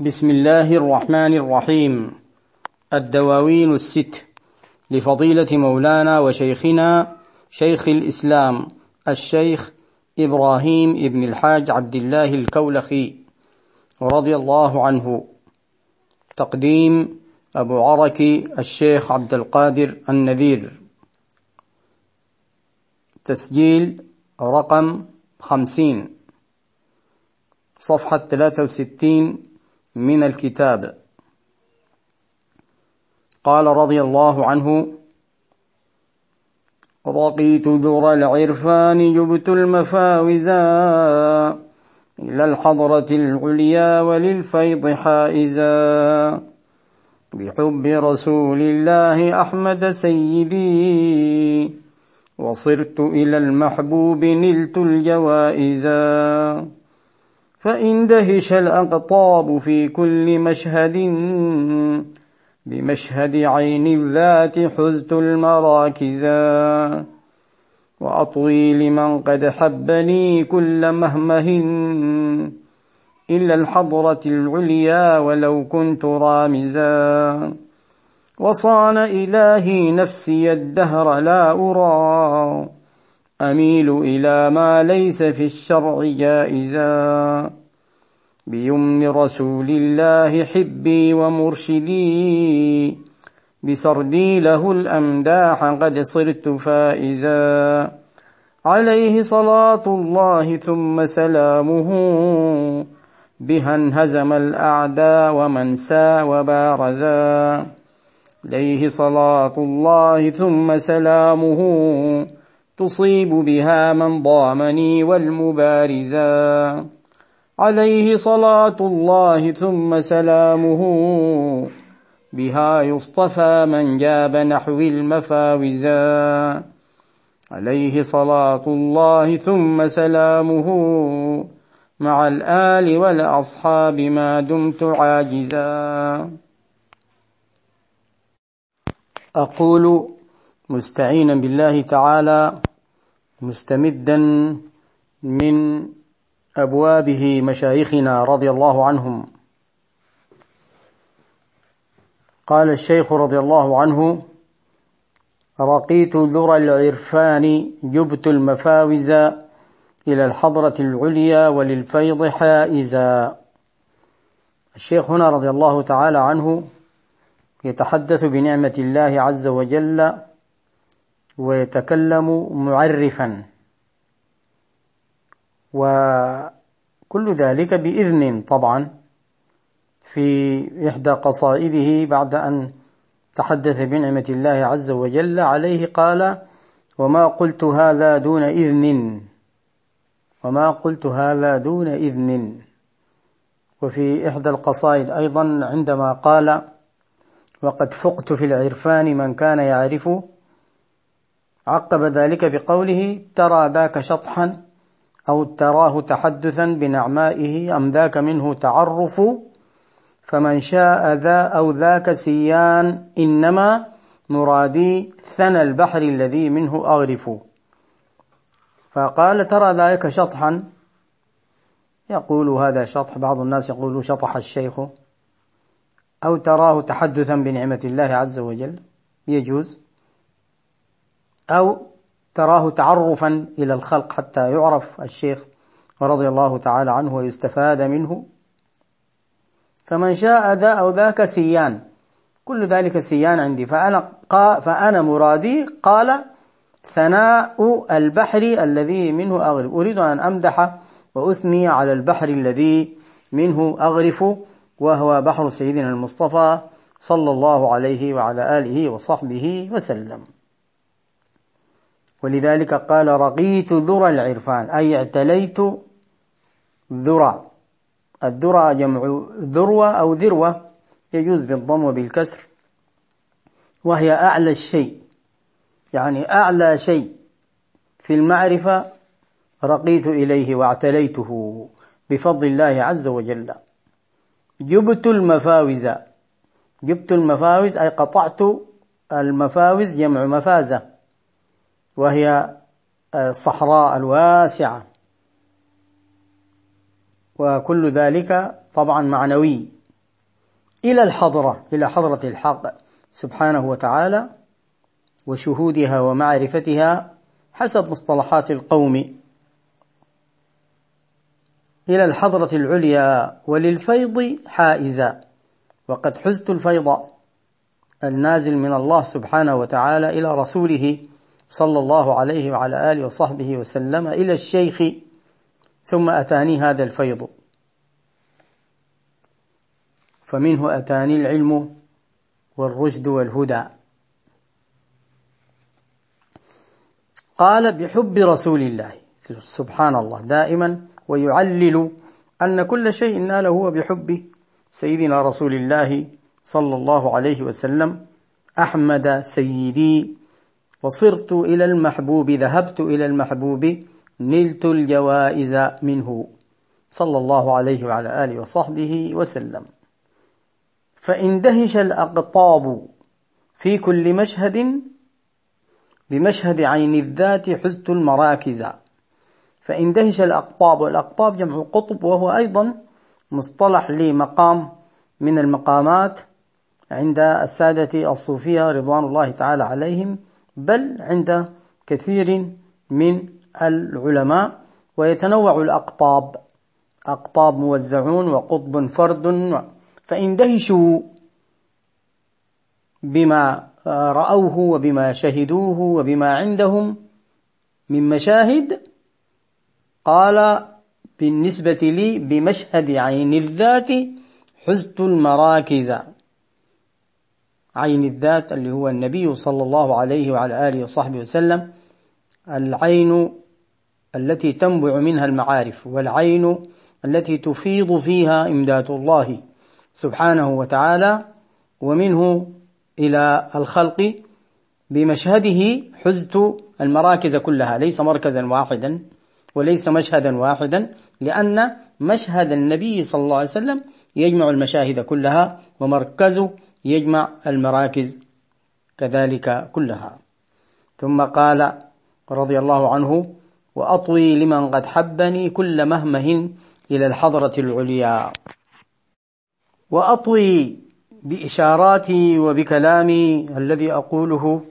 بسم الله الرحمن الرحيم. الدواوين الست. لفضيلة مولانا وشيخنا شيخ الإسلام الشيخ إبراهيم ابن الحاج عبد الله الكولخي رضي الله عنه. تقديم أبو عركي الشيخ عبد القادر النذير. تسجيل رقم خمسين. صفحة ثلاثة وستين من الكتاب. قال رضي الله عنه رقيت ذر العرفان جبت المفاوزا إلى الحضرة العليا وللفيض حائزا. بحب رسول الله أحمد سيدي وصرت إلى المحبوب نلت الجوائزا فإن دهش الأقطاب في كل مشهد بمشهد عين الذات حزت المراكزا وأطوي لمن قد حبني كل مهمه إلا الحضرة العليا ولو كنت رامزا. وصان إلهي نفسي الدهر لا أرى. أميل إلى ما ليس في الشرع جائزا. بيمن رسول الله حبي ومرشدي. بسردي له الأمداح قد صرت فائزا. عليه صلاة الله ثم سلامه. بها انهزم الأعداء ومن سا وبارزا. عليه صلاة الله ثم سلامه. تصيب بها من ضامني والمبارزا عليه صلاة الله ثم سلامه. بها يصطفى من جاب نحو المفاوزا عليه صلاة الله ثم سلامه. مع الآل والأصحاب ما دمت عاجزا. أقول مستعينا بالله تعالى مستمدا من أبوابه مشايخنا رضي الله عنهم. قال الشيخ رضي الله عنه رقيت ذرى العرفان جبت المفاوز إلى الحضرة العليا وللفيض حائزا. الشيخ هنا رضي الله تعالى عنه يتحدث بنعمة الله عز وجل ويتكلم معرفا. وكل ذلك بإذن طبعا في إحدى قصائده بعد أن تحدث بنعمة الله عز وجل عليه قال وما قلت هذا دون إذن. وما قلت هذا دون إذن. وفي إحدى القصائد أيضا عندما قال وقد فقت في العرفان من كان يعرف عقب ذلك بقوله ترى ذاك شطحا أو تراه تحدثا بنعمائه أم ذاك منه تعرف فمن شاء ذا أو ذاك سيان إنما مرادي ثنى البحر الذي منه أغرف. فقال ترى ذاك شطحا. يقول هذا شطح بعض الناس يقول شطح الشيخ. أو تراه تحدثا بنعمة الله عز وجل. يجوز. أو تراه تعرفا إلى الخلق حتى يعرف الشيخ رضي الله تعالى عنه ويستفاد منه. فمن شاء ذا أو ذاك سيان. كل ذلك سيان عندي. فأنا, قا فأنا مرادي قال ثناء البحر الذي منه أغرف. أريد أن أمدح وأثني على البحر الذي منه أغرف وهو بحر سيدنا المصطفى صلى الله عليه وعلى آله وصحبه وسلم. ولذلك قال رقيت ذرى العرفان أي اعتليت ذرى. الذرى جمع ذروة أو ذروة يجوز بالضم وبالكسر وهي أعلى الشيء. يعني أعلى شيء في المعرفة رقيت إليه واعتليته بفضل الله عز وجل. جبت المفاوز جبت المفاوز أي قطعت المفاوز جمع مفازة. وهي الصحراء الواسعة. وكل ذلك طبعا معنوي. إلى الحضرة إلى حضرة الحق سبحانه وتعالى وشهودها ومعرفتها حسب مصطلحات القوم. إلى الحضرة العليا وللفيض حائزا. وقد حزت الفيض النازل من الله سبحانه وتعالى إلى رسوله صلى الله عليه وعلى آله وصحبه وسلم إلى الشيخ ثم أتاني هذا الفيض. فمنه أتاني العلم والرشد والهدى. قال بحب رسول الله. سبحان الله. دائما ويعلل أن كل شيء ناله هو بحب سيدنا رسول الله صلى الله عليه وسلم أحمد سيدي وصرت إلى المحبوب ذهبت إلى المحبوب نلت الجوائز منه. صلى الله عليه وعلى آله وصحبه وسلم. فاندهش الأقطاب في كل مشهد بمشهد عين الذات حزت المراكز. فاندهش الأقطاب والأقطاب جمع قطب وهو أيضا مصطلح لمقام من المقامات عند السادة الصوفية رضوان الله تعالى عليهم بل عند كثير من العلماء ويتنوع الأقطاب. أقطاب موزعون وقطب فرد. فاندهشوا بما رأوه وبما شهدوه وبما عندهم من مشاهد قال بالنسبة لي بمشهد عين الذات حزت المراكز. عين الذات اللي هو النبي صلى الله عليه وعلى آله وصحبه وسلم العين التي تنبع منها المعارف والعين التي تفيض فيها إمداد الله سبحانه وتعالى ومنه إلى الخلق بمشهده حزت المراكز كلها ليس مركزا واحدا وليس مشهدا واحدا لأن مشهد النبي صلى الله عليه وسلم يجمع المشاهد كلها ومركزه يجمع المراكز كذلك كلها. ثم قال رضي الله عنه وأطوي لمن قد حبني كل مهمه إلى الحضرة العليا. وأطوي بإشاراتي وبكلامي الذي أقوله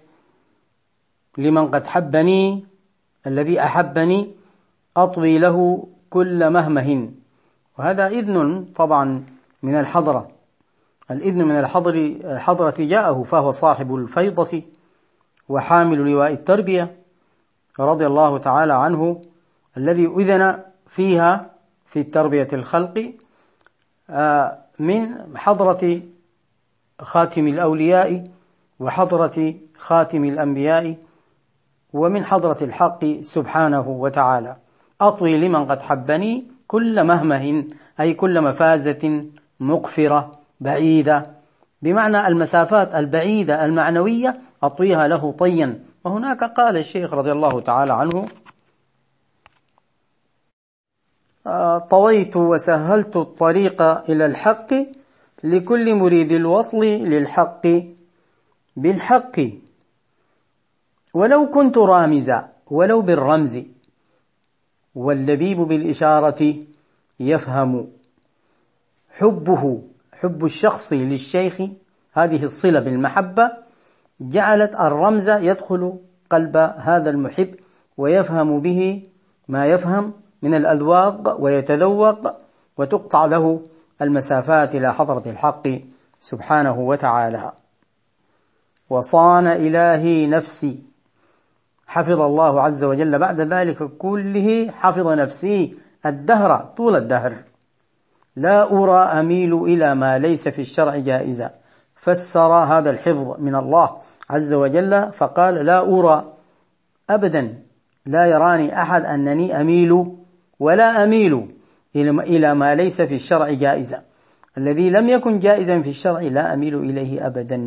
لمن قد حبني الذي أحبني أطوي له كل مهمه. وهذا إذن طبعا من الحضرة. الإذن من الحضر الحضرة جاءه فهو صاحب الفيضة وحامل لواء التربية رضي الله تعالى عنه الذي أذن فيها في تربية الخلق آه، من حضرة خاتم الأولياء وحضرة خاتم الأنبياء ومن حضرة الحق سبحانه وتعالى. أطوي لمن قد حبني كل مهمه أي كل مفازة مقفرة. بعيدة. بمعنى المسافات البعيدة المعنوية أطويها له طيا. وهناك قال الشيخ رضي الله تعالى عنه طويت وسهلت الطريق إلى الحق لكل مريد الوصل للحق. بالحق. ولو كنت رامزا ولو بالرمز. واللبيب بالإشارة يفهم حبه. حب الشخص للشيخ هذه الصلة بالمحبة جعلت الرمز يدخل قلب هذا المحب ويفهم به ما يفهم من الأذواق ويتذوق وتقطع له المسافات إلى حضرة الحق سبحانه وتعالى. وصان إلهي نفسي. حفظ الله عز وجل بعد ذلك كله حفظ نفسي الدهر طول الدهر. لا أرى أميل إلى ما ليس في الشرع جائزا. فسر هذا الحفظ من الله عز وجل فقال لا أرى أبدا لا يراني أحد أنني أميل ولا أميل إلى ما ليس في الشرع جائزا. الذي لم يكن جائزا في الشرع لا أميل إليه أبدا.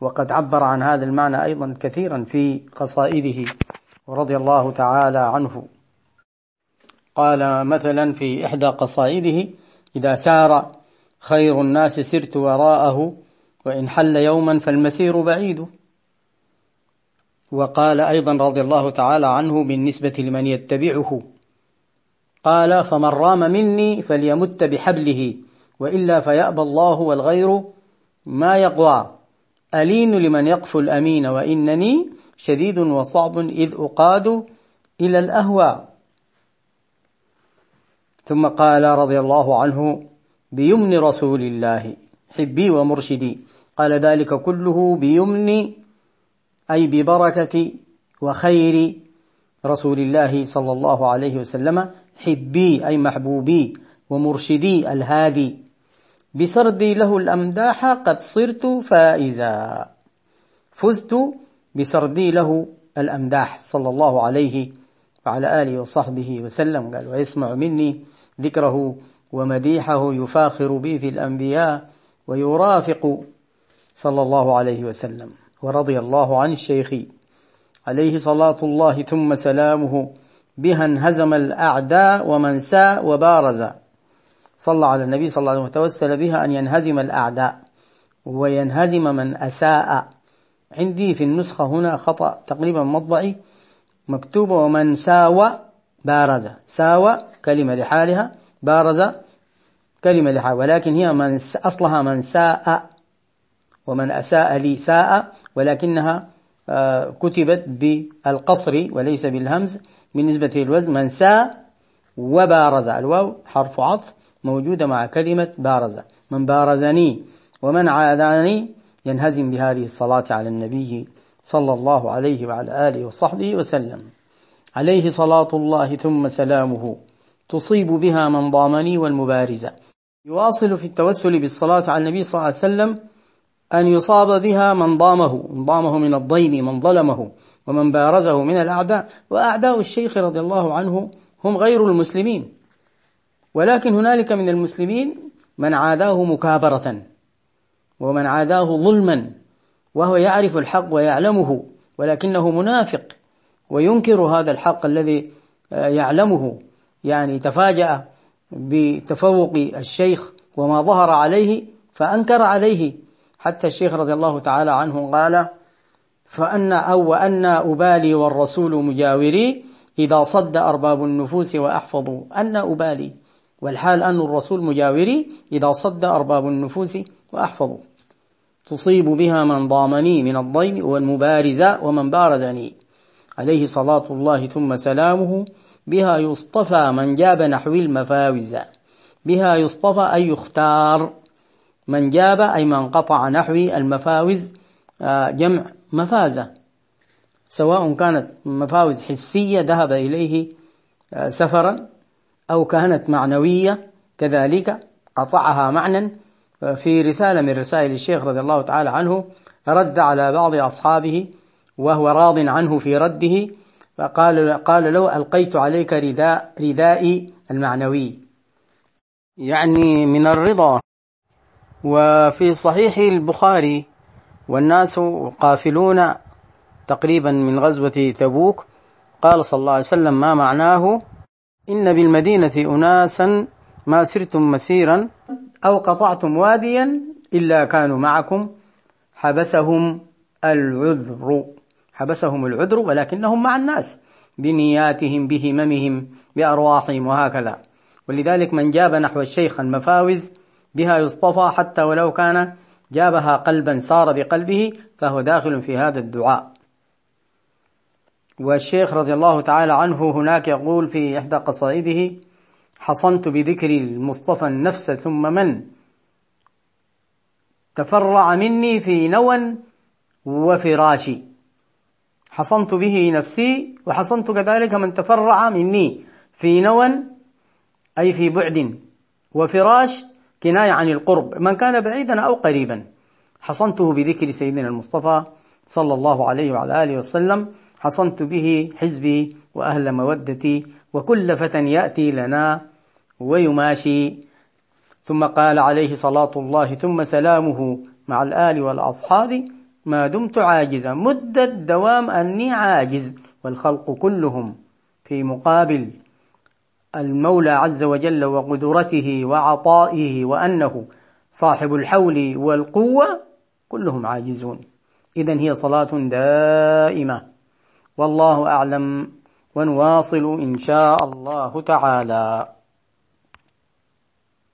وقد عبر عن هذا المعنى أيضا كثيرا في قصائده ورضي الله تعالى عنه. قال مثلا في إحدى قصائده إذا سار خير الناس سرت وراءه وإن حل يوما فالمسير بعيد. وقال أيضا رضي الله تعالى عنه بالنسبة لمن يتبعه قال فمن رام مني فليمت بحبله وإلا فيأبى الله والغير ما يقوى. ألين لمن يقفو الأمين وإنني شديد وصعب إذ أقاد إلى الأهوى. ثم قال رضي الله عنه بيمن رسول الله حبي ومرشدي. قال ذلك كله بيمن أي ببركة وخير رسول الله صلى الله عليه وسلم. حبي أي محبوبي ومرشدي الهادي. بسردي له الأمداح قد صرت فائزا. فزت بسردي له الأمداح صلى الله عليه وعلى آله وصحبه وسلم. قال ويسمع مني ذكره ومديحه يفاخر بي في الأنبياء ويرافق صلى الله عليه وسلم. ورضي الله عن الشيخ عليه صلاة الله ثم سلامه بها انهزم الأعداء ومن ساء وبارز. صلى على النبي صلى الله عليه وسلم وتوسل بها أن ينهزم الأعداء وينهزم من أساء. عندي في النسخة هنا خطأ تقريبا مطبعي مكتوب ومن ساوى بارز ساوى كلمة لحالها بارز كلمة لحالها. ولكن هي من أصلها من ساء ومن أساء لي ساء ولكنها آه، كتبت بالقصر وليس بالهمز. بالنسبة للوزن من ساء وبارز. الواو حرف عطف موجودة مع كلمة بارز. من بارزني ومن عاداني ينهزم بهذه الصلاة على النبي صلى الله عليه وعلى آله وصحبه وسلم. عليه صلاة الله ثم سلامه. تصيب بها من ضامني والمبارزة يواصل في التوسل بالصلاة على النبي صلى الله عليه وسلم أن يصاب بها من ضامه. من ضامه من الضيم من ظلمه ومن بارزه من الأعداء. وأعداء الشيخ رضي الله عنه هم غير المسلمين. ولكن هنالك من المسلمين من عاداه مكابرة ومن عاداه ظلما وهو يعرف الحق ويعلمه ولكنه منافق. وينكر هذا الحق الذي يعلمه يعني تفاجأ بتفوق الشيخ وما ظهر عليه فأنكر عليه. حتى الشيخ رضي الله تعالى عنه قال فأنا أو وأنا أبالي والرسول مجاوري إذا صد أرباب النفوس وأحفظوا. أن أبالي والحال أن الرسول مجاوري إذا صد أرباب النفوس وأحفظوا. تصيب بها من ضامني من الضيم والمبارزة ومن بارزني. عليه صلاة الله ثم سلامه بها يصطفى من جاب نحو المفاوز بها يصطفى أي يختار من جاب أي من قطع نحو المفاوز آه، جمع مفازة سواء كانت مفاوز حسية ذهب إليه آه، سفرا أو كانت معنوية كذلك قطعها معنى آه، في رسالة من رسائل الشيخ رضي الله تعالى عنه رد على بعض أصحابه وهو راض عنه في رده فقال قال له ألقيت عليك رداء ردائي المعنوي. يعني من الرضا. وفي صحيح البخاري والناس قافلون تقريبا من غزوة تبوك قال صلى الله عليه وسلم ما معناه؟ إن بالمدينة أناسا ما سرتم مسيرا أو قطعتم واديا إلا كانوا معكم حبسهم العذر. حبسهم العذر ولكنهم مع الناس بنياتهم بهممهم بأرواحهم وهكذا. ولذلك من جاب نحو الشيخ المفاوز بها يصطفى حتى ولو كان جابها قلبا سار بقلبه فهو داخل في هذا الدعاء. والشيخ رضي الله تعالى عنه هناك يقول في إحدى قصائده حصنت بذكر المصطفى النفس ثم من؟ تفرع مني في نوى وفراشي. حصنت به نفسي وحصنت كذلك من تفرع مني في نوى أي في بعد وفراش كناية عن القرب من كان بعيدا أو قريبا. حصنته بذكر سيدنا المصطفى صلى الله عليه وعلى آله وسلم حصنت به حزبي وأهل مودتي وكل فتى يأتي لنا ويماشي. ثم قال عليه صلاة الله ثم سلامه مع الآل والأصحاب. ما دمت عاجزا. مدة دوام أني عاجز. والخلق كلهم في مقابل المولى عز وجل وقدرته وعطائه وأنه صاحب الحول والقوة كلهم عاجزون. إذا هي صلاة دائمة. والله أعلم ونواصل إن شاء الله تعالى.